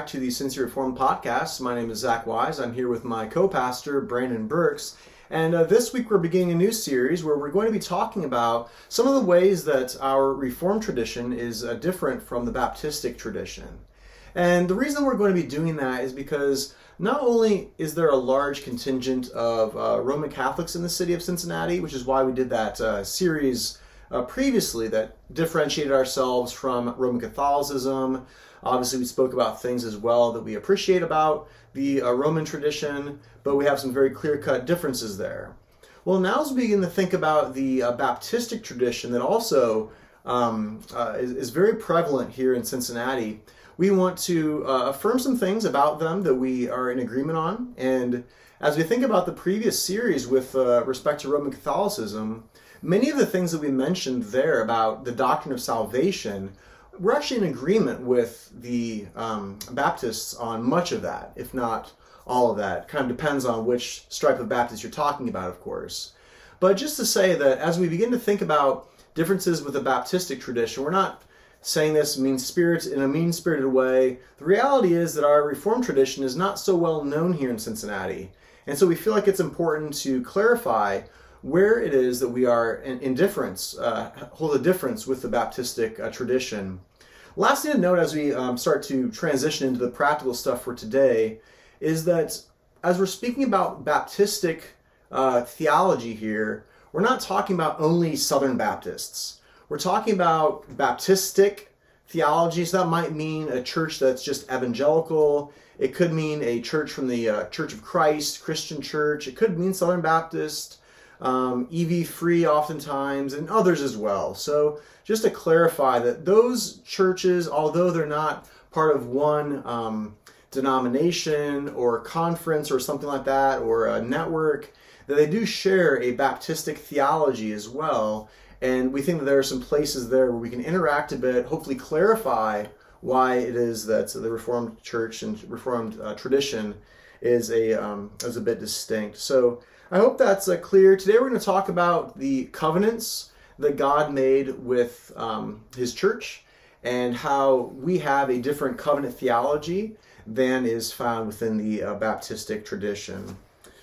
back to the Cincy Reformed Podcast. My name is Zach Wise. I'm here with my co pastor, Brandon Burks. And uh, this week we're beginning a new series where we're going to be talking about some of the ways that our Reformed tradition is uh, different from the Baptistic tradition. And the reason we're going to be doing that is because not only is there a large contingent of uh, Roman Catholics in the city of Cincinnati, which is why we did that uh, series uh, previously that differentiated ourselves from Roman Catholicism. Obviously, we spoke about things as well that we appreciate about the uh, Roman tradition, but we have some very clear cut differences there. Well, now as we begin to think about the uh, Baptistic tradition that also um, uh, is, is, very prevalent here in Cincinnati, we want to uh, affirm some things about them that we are in agreement on. And as we think about the previous series with uh, respect to Roman Catholicism, many of the things that we mentioned there about the doctrine of salvation we're actually in agreement with the um, Baptists on much of that, if not all of that. Kind of depends on which stripe of Baptist you're talking about, of course. But just to say that as we begin to think about differences with the Baptistic tradition, we're not saying this mean spirits in a mean spirited way. The reality is that our Reformed tradition is not so well known here in Cincinnati. And so we feel like it's important to clarify where it is that we are in, in difference, uh, hold a difference with the Baptistic uh, tradition. Last thing to note as we um, start to transition into the practical stuff for today is that as we're speaking about Baptistic uh, theology here, we're not talking about only Southern Baptists. We're talking about Baptistic theology. So that might mean a church that's just evangelical. It could mean a church from the uh, Church of Christ, Christian church. It could mean Southern Baptist um, EV free oftentimes, and others as well. So just to clarify that those churches, although they're not part of one um, denomination or conference or something like that or a network, that they do share a Baptistic theology as well. And we think that there are some places there where we can interact a bit, hopefully clarify why it is that the Reformed Church and Reformed uh, tradition is a um, is a bit distinct. So I hope that's uh, clear. Today we're going to talk about the covenants that God made with um, His church and how we have a different covenant theology than is found within the uh, Baptistic tradition.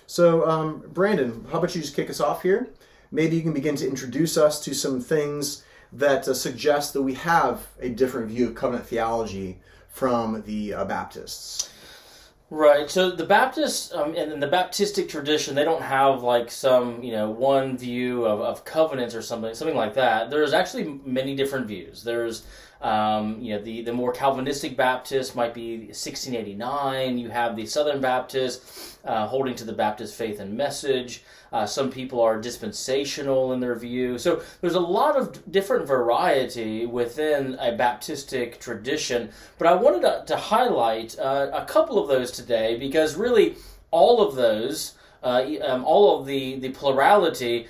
So, um, Brandon, how about you just kick us off here? Maybe you can begin to introduce us to some things that uh, suggest that we have a different view of covenant theology from the uh, Baptists. Right. So the Baptists um, and the Baptistic tradition, they don't have like some you know one view of, of covenants or something something like that. There's actually many different views. There's um, you know the the more Calvinistic Baptists might be 1689. You have the Southern Baptist uh, holding to the Baptist faith and message. Uh, some people are dispensational in their view. So there's a lot of different variety within a Baptistic tradition. But I wanted to, to highlight uh, a couple of those today because really all of those, uh, um, all of the, the plurality,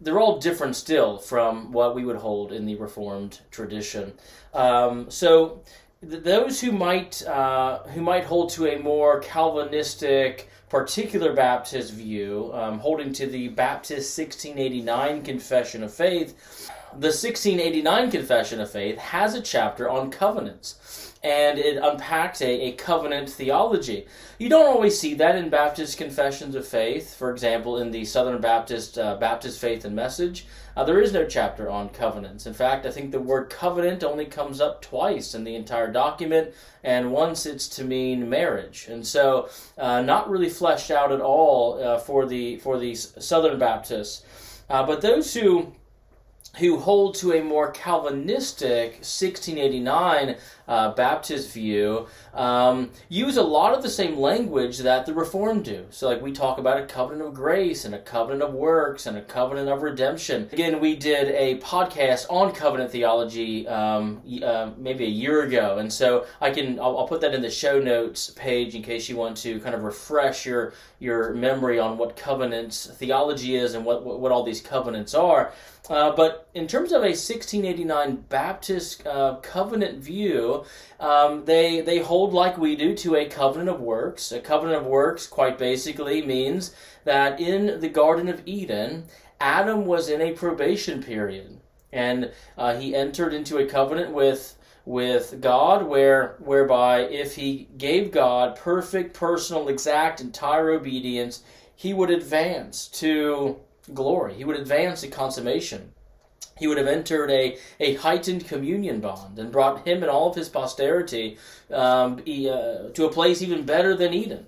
they're all different still from what we would hold in the Reformed tradition. Um, so th- those who might uh, who might hold to a more Calvinistic particular Baptist view, um, holding to the Baptist 1689 Confession of Faith, the 1689 Confession of Faith has a chapter on covenants. And it unpacks a, a covenant theology. You don't always see that in Baptist confessions of faith. For example, in the Southern Baptist uh, Baptist Faith and Message, uh, there is no chapter on covenants. In fact, I think the word covenant only comes up twice in the entire document, and once it's to mean marriage, and so uh, not really fleshed out at all uh, for the for the Southern Baptists. Uh, but those who who hold to a more Calvinistic 1689 uh, Baptist view um, use a lot of the same language that the Reformed do. So, like we talk about a covenant of grace and a covenant of works and a covenant of redemption. Again, we did a podcast on covenant theology um, uh, maybe a year ago, and so I can I'll, I'll, put that in the show notes page in case you want to kind of refresh your your memory on what covenants theology is and what what, what all these covenants are. Uh, but in terms of a 1689 Baptist uh, covenant view, um, they they hold like we do to a covenant of works. A covenant of works, quite basically, means that in the Garden of Eden, Adam was in a probation period, and uh, he entered into a covenant with with God, where whereby if he gave God perfect, personal, exact, entire obedience, he would advance to glory. He would advance to consummation. He would have entered a, a heightened communion bond and brought him and all of his posterity um, he, uh, to a place even better than Eden.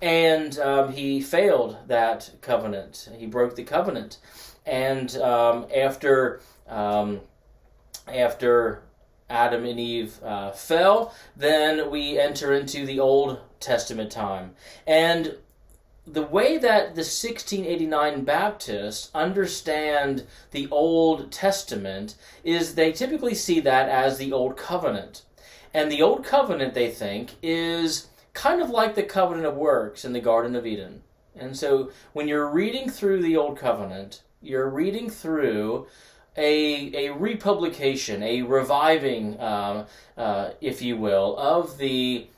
And um, he failed that covenant. He broke the covenant. And um, after um, after Adam and Eve uh, fell, then we enter into the Old Testament time. And the way that the 1689 Baptists understand the Old Testament is they typically see that as the Old Covenant. And the Old Covenant, they think, is kind of like the covenant of works in the Garden of Eden. And so when you're reading through the Old Covenant, you're reading through a, a republication, a reviving, uh, uh, if you will, of the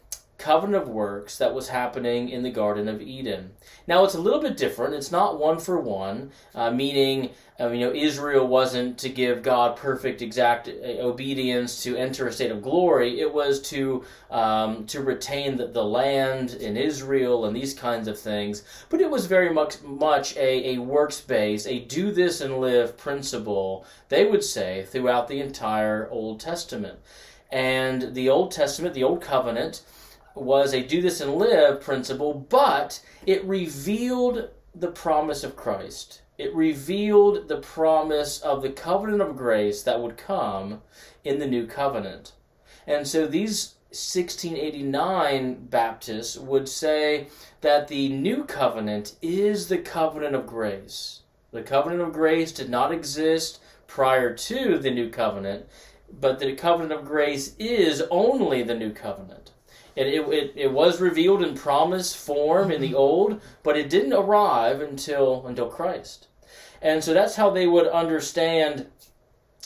covenant of works that was happening in the Garden of Eden. Now it's a little bit different. It's not one for one, uh, meaning um, you know Israel wasn't to give God perfect, exact uh, obedience to enter a state of glory. It was to um, to retain the, the land in Israel and these kinds of things. But it was very much much a, a works a do this and live principle. They would say throughout the entire Old Testament. And the Old Testament, the Old Covenant, was a do this and live principle, but it revealed the promise of Christ. It revealed the promise of the covenant of grace that would come in the new covenant. And so these 1689 Baptists would say that the new covenant is the covenant of grace. The covenant of grace did not exist prior to the new covenant, but the covenant of grace is only the new covenant. It, it, it, it was revealed in promise form in the old, but it didn't arrive until until Christ. And so that's how they would understand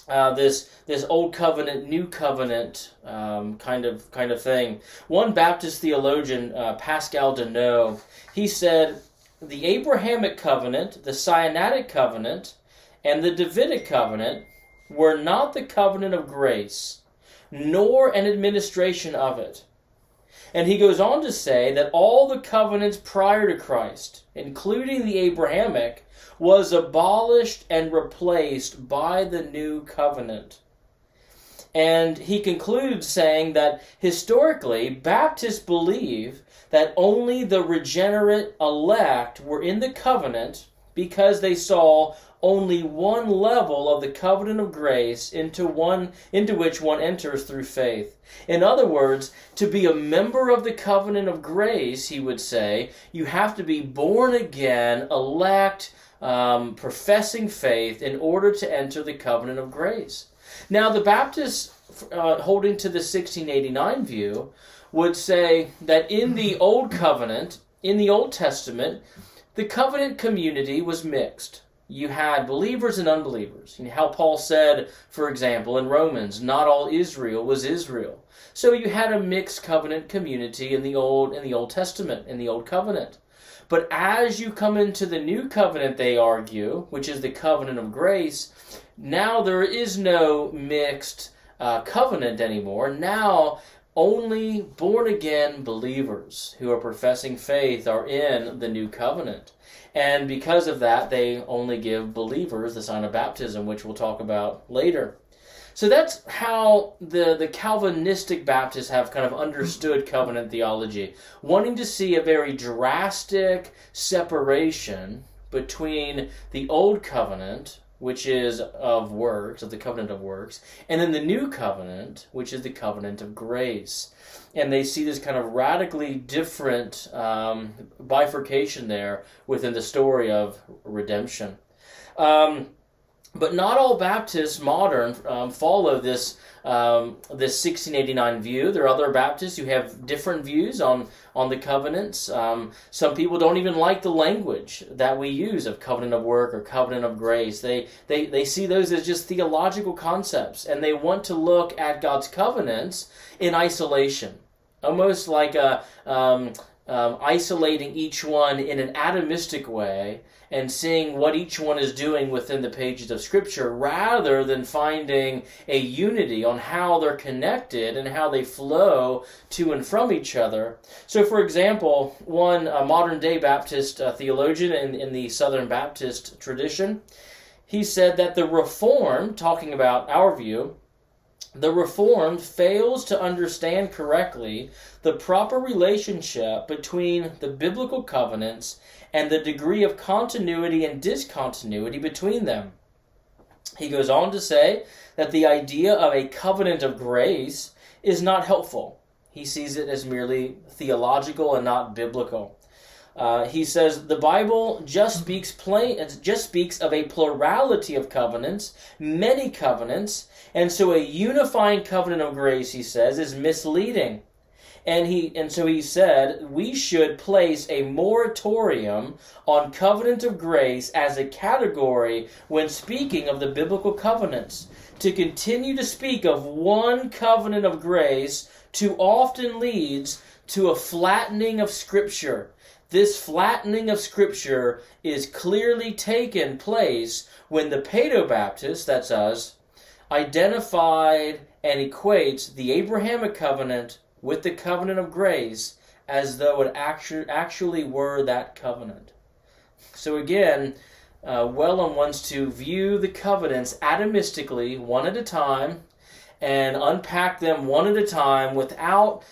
uh, this this old covenant, new covenant um, kind of kind of thing. One Baptist theologian, uh, Pascal Denault, he said the Abrahamic covenant, the Sinaitic covenant, and the Davidic covenant were not the covenant of grace, nor an administration of it and he goes on to say that all the covenants prior to Christ, including the Abrahamic, was abolished and replaced by the new covenant. And he concludes saying that historically, Baptists believe that only the regenerate elect were in the covenant because they saw only one level of the covenant of grace into one into which one enters through faith. In other words, to be a member of the covenant of grace, he would say, you have to be born again, elect, um, professing faith in order to enter the covenant of grace. Now, the Baptists, uh, holding to the 1689 view, would say that in the Old Covenant, in the Old Testament, the covenant community was mixed you had believers and unbelievers. You know, how Paul said, for example, in Romans, not all Israel was Israel. So you had a mixed covenant community in the old in the Old Testament, in the Old Covenant. But as you come into the new covenant, they argue, which is the covenant of grace, now there is no mixed uh, covenant anymore. Now only born again believers who are professing faith are in the new covenant. And because of that, they only give believers the sign of baptism, which we'll talk about later. So that's how the, the Calvinistic Baptists have kind of understood covenant theology, wanting to see a very drastic separation between the Old Covenant, which is of works, of the covenant of works, and then the New Covenant, which is the covenant of grace and they see this kind of radically different um, bifurcation there within the story of redemption. Um, But not all Baptists modern um, follow this um, this 1689 view. There are other Baptists who have different views on on the covenants. Um, some people don't even like the language that we use of covenant of work or covenant of grace. They they they see those as just theological concepts, and they want to look at God's covenants in isolation, almost like a um, um, isolating each one in an atomistic way and seeing what each one is doing within the pages of Scripture rather than finding a unity on how they're connected and how they flow to and from each other. So, for example, one modern day Baptist uh, theologian in, in the Southern Baptist tradition, he said that the Reformed, talking about our view, the Reformed fails to understand correctly the proper relationship between the biblical covenants and the degree of continuity and discontinuity between them. He goes on to say that the idea of a covenant of grace is not helpful. He sees it as merely theological and not biblical. Uh, he says the Bible just speaks plain, just speaks of a plurality of covenants, many covenants, and so a unifying covenant of grace, he says, is misleading. And he and so he said we should place a moratorium on covenant of grace as a category when speaking of the biblical covenants. To continue to speak of one covenant of grace too often leads to a flattening of scripture. This flattening of scripture is clearly taken place when the Paedobaptists, that's us, identified and equates the Abrahamic covenant with the covenant of grace as though it actu- actually were that covenant. So again, uh, wants to view the covenants atomistically, one at a time, and unpack them one at a time without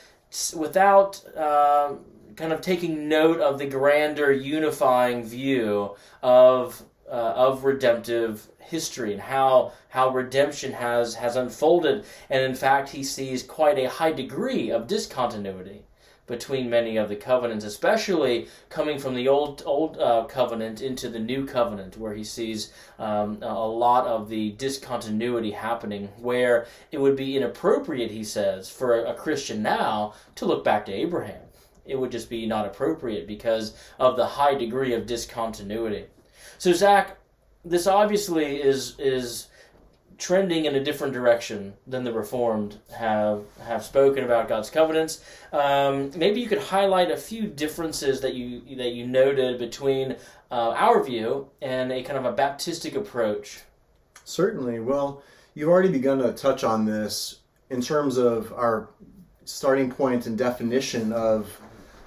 without uh, kind of taking note of the grander unifying view of uh, of redemptive history and how how redemption has has unfolded. And in fact he sees quite a high degree of discontinuity between many of the covenants especially coming from the old old uh, covenant into the new covenant where he sees um, a lot of the discontinuity happening where it would be inappropriate he says for a christian now to look back to abraham. It would just be not appropriate because of the high degree of discontinuity so zach this obviously is is trending in a different direction than the Reformed have have spoken about God's covenants. Um, maybe you could highlight a few differences that you that you noted between uh, our view and a kind of a Baptistic approach. Certainly. Well, you've already begun to touch on this in terms of our starting point and definition of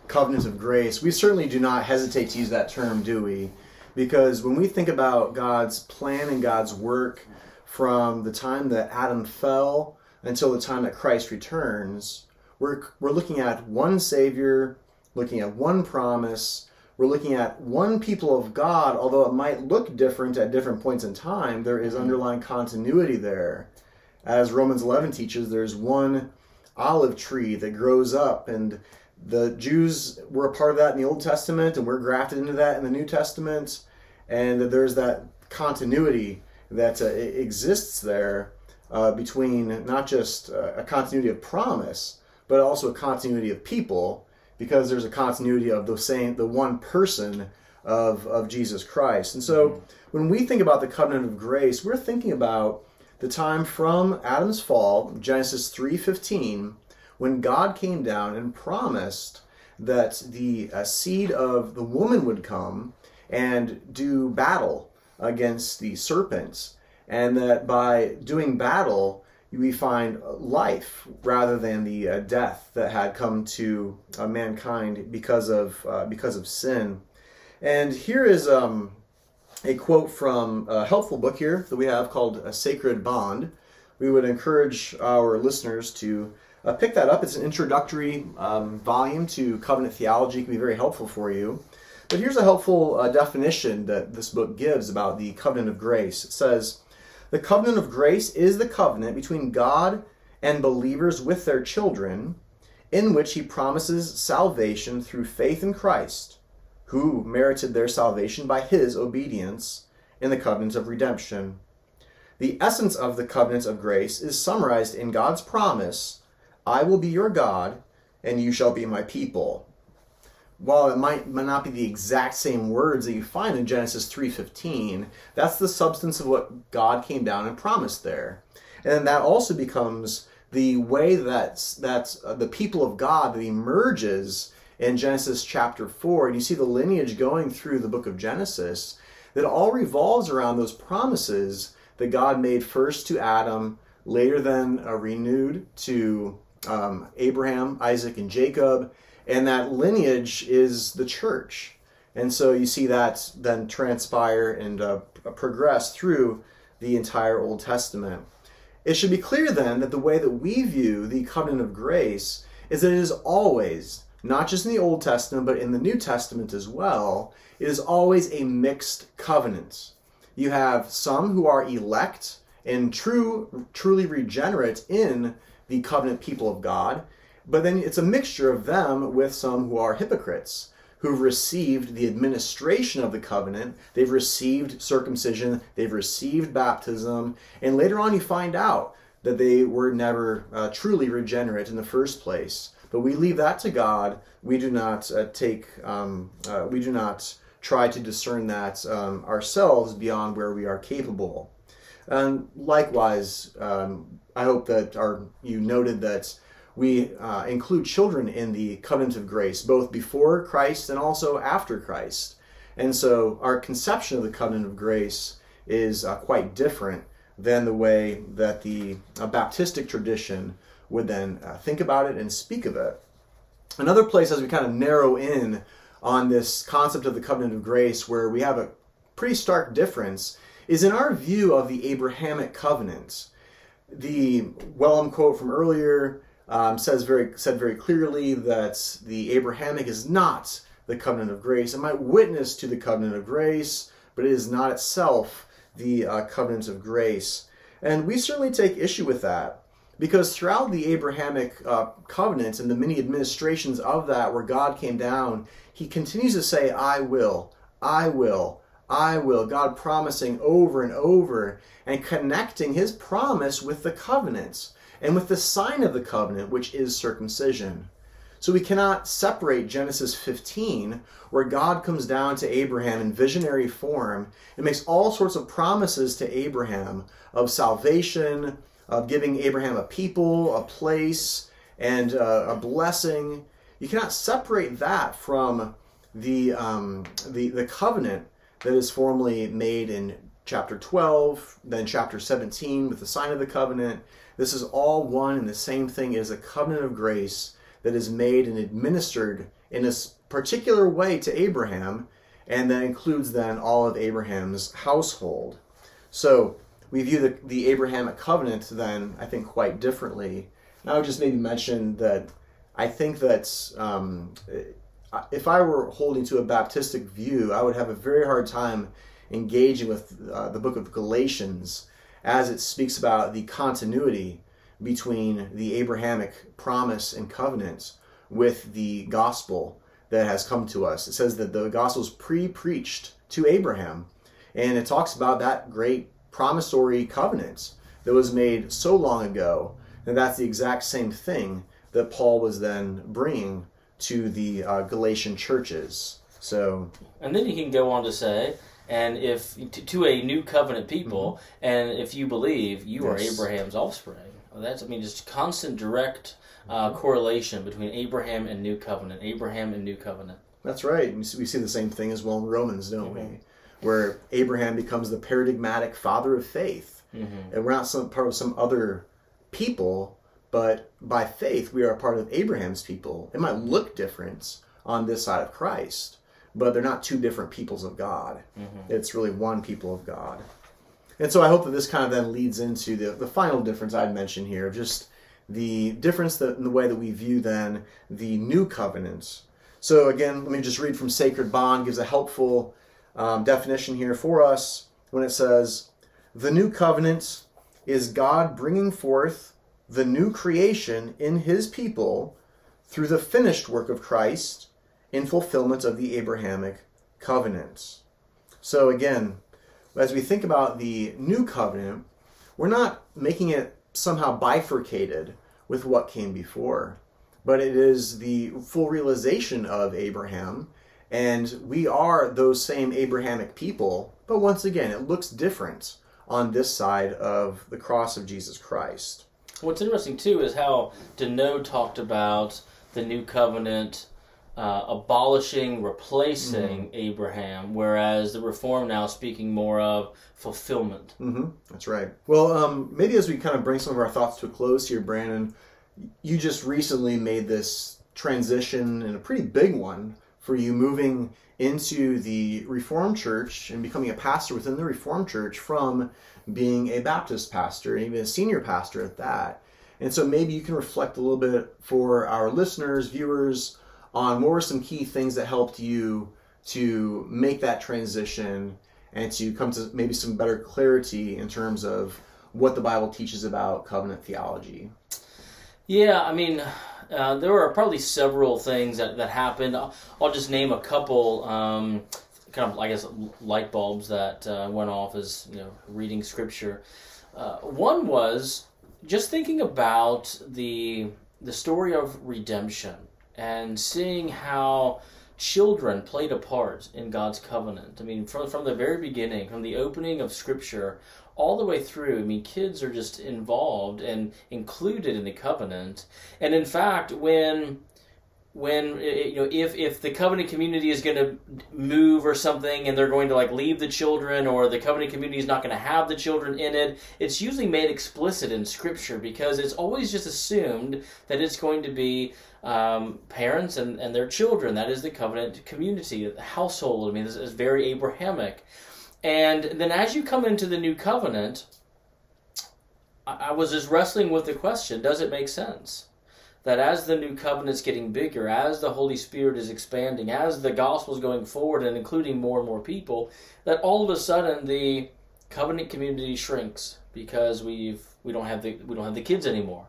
covenants of grace. We certainly do not hesitate to use that term, do we? Because when we think about God's plan and God's work from the time that Adam fell until the time that Christ returns, we're, we're looking at one Savior, looking at one promise, we're looking at one people of God, although it might look different at different points in time, there is mm-hmm. underlying continuity there. As Romans 11 teaches, there's one olive tree that grows up, and the Jews were a part of that in the Old Testament, and we're grafted into that in the New Testament. And there's that continuity that uh, exists there uh, between not just uh, a continuity of promise, but also a continuity of people, because there's a continuity of the same, the one person of, of Jesus Christ. And so when we think about the covenant of grace, we're thinking about the time from Adam's fall, Genesis 3:15, when God came down and promised that the uh, seed of the woman would come and do battle against the serpents, and that by doing battle, we find life rather than the uh, death that had come to uh, mankind because of uh, because of sin. And here is um, a quote from a helpful book here that we have called "A Sacred Bond." We would encourage our listeners to uh, pick that up. It's an introductory um, volume to covenant theology. It can be very helpful for you. But here's a helpful uh, definition that this book gives about the covenant of grace. It says, The covenant of grace is the covenant between God and believers with their children, in which he promises salvation through faith in Christ, who merited their salvation by his obedience in the covenant of redemption. The essence of the covenant of grace is summarized in God's promise I will be your God, and you shall be my people. While it might, might not be the exact same words that you find in Genesis 3:15, that's the substance of what God came down and promised there. And that also becomes the way that that uh, the people of God that emerges in Genesis chapter 4, and you see the lineage going through the book of Genesis, that all revolves around those promises that God made first to Adam, later then uh, renewed to um, Abraham, Isaac, and Jacob, and that lineage is the church. And so you see that then transpire and uh, progress through the entire Old Testament. It should be clear then that the way that we view the covenant of grace is that it is always, not just in the Old Testament, but in the New Testament as well, it is always a mixed covenant. You have some who are elect and true, truly regenerate in the covenant people of God, but then it's a mixture of them with some who are hypocrites, who've received the administration of the covenant, they've received circumcision, they've received baptism, and later on you find out that they were never uh, truly regenerate in the first place. But we leave that to God. We do not uh, take, um, uh, we do not try to discern that um, ourselves beyond where we are capable. And likewise, um, I hope that our, you noted that we uh, include children in the covenant of grace, both before Christ and also after Christ. And so our conception of the covenant of grace is uh, quite different than the way that the uh, Baptistic tradition would then uh, think about it and speak of it. Another place, as we kind of narrow in on this concept of the covenant of grace, where we have a pretty stark difference, is in our view of the Abrahamic covenant. The Wellum quote from earlier um, says very said very clearly that the Abrahamic is not the covenant of grace. It might witness to the covenant of grace, but it is not itself the uh, covenant of grace. And we certainly take issue with that because throughout the Abrahamic uh, covenant and the many administrations of that, where God came down, He continues to say, "I will, I will." I will, God promising over and over and connecting his promise with the covenants and with the sign of the covenant, which is circumcision. So we cannot separate Genesis 15, where God comes down to Abraham in visionary form and makes all sorts of promises to Abraham of salvation, of giving Abraham a people, a place, and uh, a blessing. You cannot separate that from the, um, the, the covenant that is formally made in chapter 12, then chapter 17 with the sign of the covenant, this is all one and the same thing. Is a covenant of grace that is made and administered in a particular way to Abraham, and that includes then all of Abraham's household. So we view the, the Abrahamic covenant then, I think, quite differently. And I would just maybe mention that I think that um, if I were holding to a Baptistic view, I would have a very hard time engaging with uh, the book of Galatians as it speaks about the continuity between the Abrahamic promise and covenant with the gospel that has come to us. It says that the gospel is pre preached to Abraham, and it talks about that great promissory covenant that was made so long ago. And that's the exact same thing that Paul was then bringing to the uh, Galatian churches. So, and then he can go on to say, and if to, to a new covenant people, mm-hmm. and if you believe you yes. are Abraham's offspring, that's I mean just constant direct uh, mm-hmm. correlation between Abraham and new covenant, Abraham and new covenant. That's right. We see the same thing as well in Romans, don't mm-hmm. we? Where Abraham becomes the paradigmatic father of faith, mm-hmm. and we're not some part of some other people, but by faith we are part of Abraham's people. It might look different on this side of Christ, but they're not two different peoples of God. Mm-hmm. It's really one people of God. And so I hope that this kind of then leads into the, the final difference I'd mention here, just the difference that, in the way that we view then the new covenants. So again, let me just read from Sacred Bond, gives a helpful um, definition here for us when it says, The new covenant is God bringing forth the new creation in his people through the finished work of Christ in fulfillment of the Abrahamic covenants. So again, as we think about the new covenant, we're not making it somehow bifurcated with what came before, but it is the full realization of Abraham. And we are those same Abrahamic people, but once again, it looks different on this side of the cross of Jesus Christ. What's interesting too is how Denault talked about the new covenant uh, abolishing, replacing mm-hmm. Abraham, whereas the Reform now speaking more of fulfillment. Mm-hmm. That's right. Well, um, maybe as we kind of bring some of our thoughts to a close here, Brandon, you just recently made this transition and a pretty big one for you moving into the Reformed Church and becoming a pastor within the Reformed Church from being a Baptist pastor and even a senior pastor at that. And so maybe you can reflect a little bit for our listeners, viewers, on what were some key things that helped you to make that transition and to come to maybe some better clarity in terms of what the Bible teaches about covenant theology. Yeah, I mean, uh, there were probably several things that, that happened. I'll, I'll just name a couple, um, kind of, I guess, light bulbs that uh, went off as, you know, reading scripture. Uh, one was just thinking about the the story of redemption and seeing how children played a part in God's covenant. I mean, from from the very beginning, from the opening of Scripture all the way through. I mean, kids are just involved and included in the covenant. And in fact, when when you know if if the covenant community is going to move or something and they're going to like leave the children or the covenant community is not going to have the children in it it's usually made explicit in scripture because it's always just assumed that it's going to be um, parents and, and their children. That is the covenant community the household i mean this is very abrahamic. And then as you come into the new covenant I, I was just wrestling with the question does it make sense that as the new covenant's getting bigger, as the Holy Spirit is expanding, as the gospel's going forward and including more and more people, that all of a sudden the covenant community shrinks because we've we don't have the we don't have the kids anymore.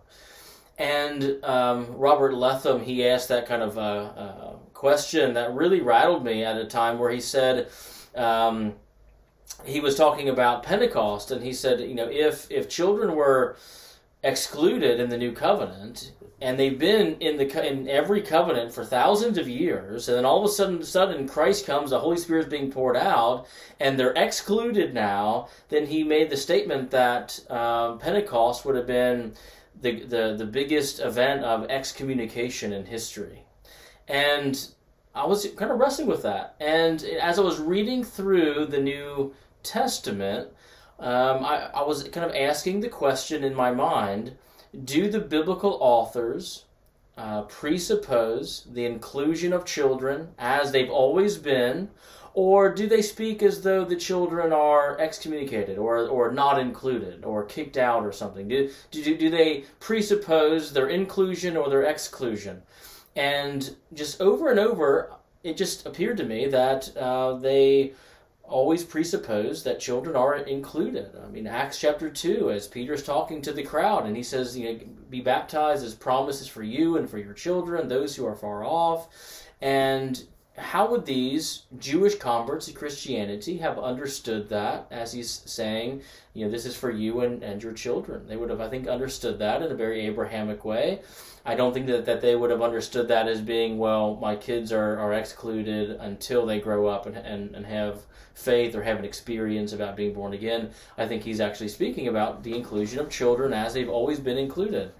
And um, Robert Letham he asked that kind of uh, uh, question that really rattled me at a time where he said. Um, he was talking about Pentecost, and he said, you know, if if children were excluded in the new covenant, and they've been in the in every covenant for thousands of years, and then all of a sudden, sudden Christ comes, the Holy Spirit is being poured out, and they're excluded now. Then he made the statement that um, Pentecost would have been the, the the biggest event of excommunication in history, and I was kind of wrestling with that. And as I was reading through the New Testament, um, I, I was kind of asking the question in my mind do the biblical authors uh, presuppose the inclusion of children as they've always been, or do they speak as though the children are excommunicated or, or not included or kicked out or something? Do, do, do they presuppose their inclusion or their exclusion? And just over and over, it just appeared to me that uh, they always presuppose that children are included. I mean, Acts chapter 2, as Peter's talking to the crowd, and he says, you know, be baptized as promises for you and for your children, those who are far off. And how would these Jewish converts to Christianity have understood that as he's saying, you know, this is for you and, and your children? They would have, I think, understood that in a very Abrahamic way. I don't think that, that they would have understood that as being, well, my kids are, are excluded until they grow up and, and, and have faith or have an experience about being born again. I think he's actually speaking about the inclusion of children as they've always been included.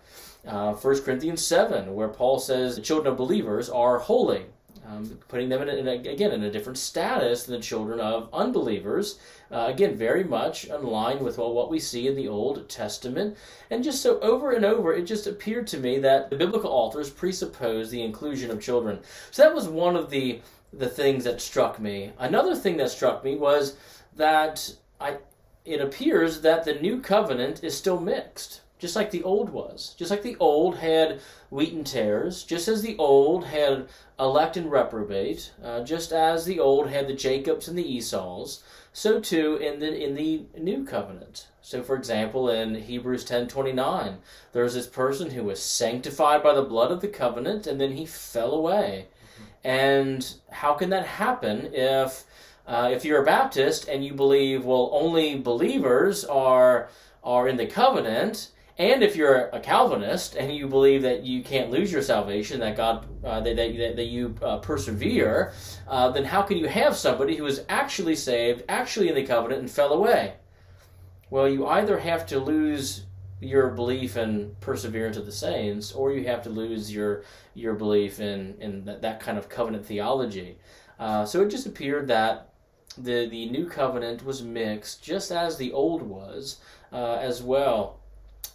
Uh, 1 Corinthians 7, where Paul says the children of believers are holy um, putting them in, a, in a, again in a different status than the children of unbelievers. Uh, again, very much in line with well, what we see in the Old Testament. And just so over and over, it just appeared to me that the biblical authors presuppose the inclusion of children. So that was one of the the things that struck me. Another thing that struck me was that I it appears that the new covenant is still mixed just like the old was. Just like the old had wheat and tares, just as the old had elect and reprobate, uh, just as the old had the Jacobs and the Esau's, so too in the in the new covenant. So, for example, in Hebrews ten twenty nine, there's this person who was sanctified by the blood of the covenant, and then he fell away. Mm-hmm. And how can that happen if uh, if you're a Baptist and you believe well only believers are are in the covenant, and if you're a Calvinist and you believe that you can't lose your salvation, that God uh, that, that, that you uh, persevere, uh, then how can you have somebody who is actually saved, actually in the covenant, and fell away? Well, you either have to lose your belief in perseverance of the saints, or you have to lose your your belief in in that, that kind of covenant theology. Uh, so it just appeared that the the new covenant was mixed, just as the old was uh, as well,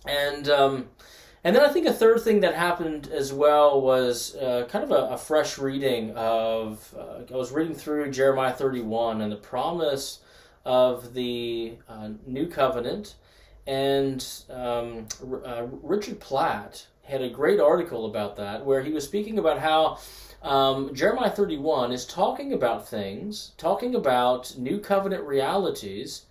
and. Um, and then I think a third thing that happened as well was uh, kind of a, a, fresh reading of. Uh, I was reading through Jeremiah 31 and the promise of the uh, new covenant and um, uh, Richard Pratt had a great article about that where he was speaking about how um, Jeremiah 31 is talking about things, talking about new covenant realities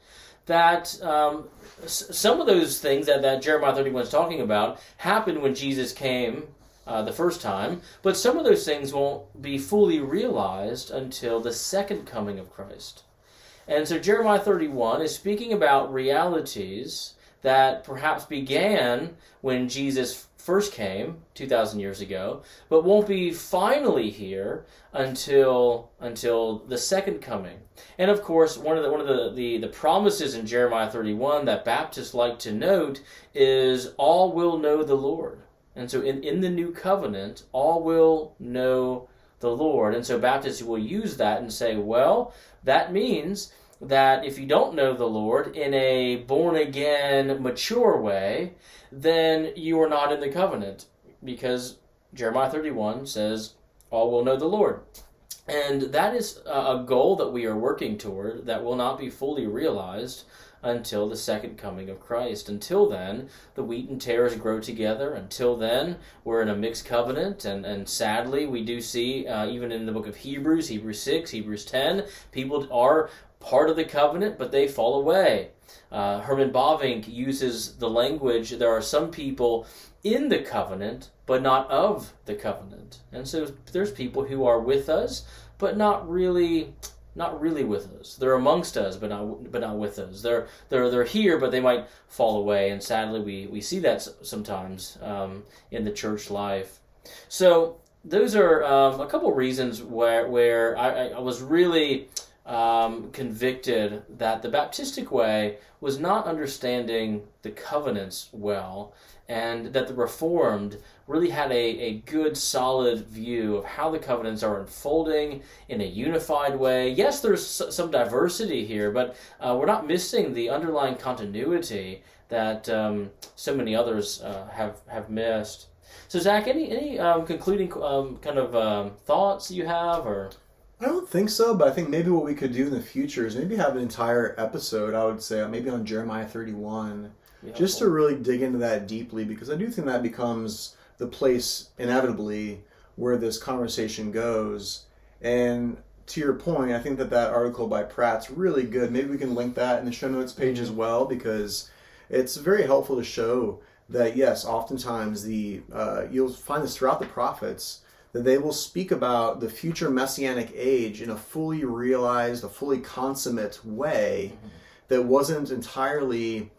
that um, s- some of those things that, that Jeremiah 31 is talking about happened when Jesus came uh, the first time, but some of those things won't be fully realized until the second coming of Christ. And so Jeremiah 31 is speaking about realities that perhaps began when Jesus first came 2000 years ago but won't be finally here until until the second coming. And of course one of the one of the, the, the promises in jeremiah 31 that baptists like to note is all will know the lord. And so in, in the new covenant all will know the lord. And so baptists will use that and say well that means that if you don't know the Lord in a born again, mature way, then you are not in the covenant. Because Jeremiah 31 says, All will know the Lord. And that is a goal that we are working toward that will not be fully realized until the second coming of Christ. Until then, the wheat and tares grow together. Until then, we're in a mixed covenant. And, and sadly, we do see, uh, even in the book of Hebrews, Hebrews 6, Hebrews 10, people are part of the covenant, but they fall away. Uh, Herman Bavinck uses the language there are some people in the covenant, but not of the covenant. And so there's people who are with us, but not really not really with us. They're amongst us, but not but not with us. They're they're they're here, but they might fall away. And sadly, we we see that sometimes um, in the church life. So those are um, a couple reasons where where I, I was really um, convicted that the Baptistic way was not understanding the covenants well, and that the Reformed really had a, a good, solid view of how the covenants are unfolding in a unified way. Yes, there's some diversity here, but uh, we're not missing the underlying continuity that um, so many others uh, have have missed. So, Zach, any any um, concluding um, kind of um, thoughts you have, or I don't think so, but I think maybe what we could do in the future is maybe have an entire episode, I would say, maybe on Jeremiah 31, yeah, just cool. to really dig into that deeply, because I do think that becomes the place, inevitably, where this conversation goes. And to your point, I think that that article by Pratt's really good. Maybe we can link that in the show notes page mm-hmm. as well, because it's very helpful to show that, yes, oftentimes the uh, you'll find this throughout the prophets that they will speak about the future messianic age in a fully realized, a fully consummate way mm-hmm. that wasn't entirely,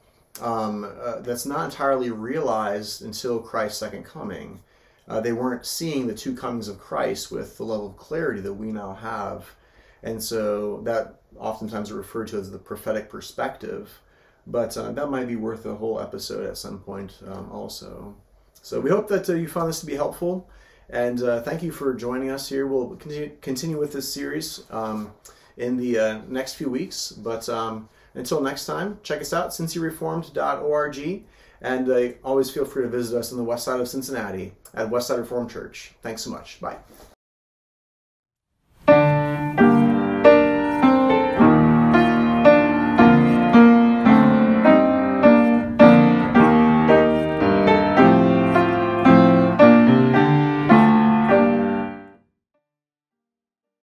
um, uh, that's not entirely realized until Christ's second coming. Uh, they weren't seeing the two comings of Christ with the level of clarity that we now have. And so that oftentimes are referred to as the prophetic perspective. But uh, that might be worth a whole episode at some point um, also. So we hope that uh, you found this to be helpful. And uh, thank you for joining us here. We'll continue, continue with this series um, in the uh, next few weeks. But um, until next time, check us out, cincyreformed.org. And uh, always feel free to visit us on the west side of Cincinnati at Westside Reformed Church. Thanks so much. Bye.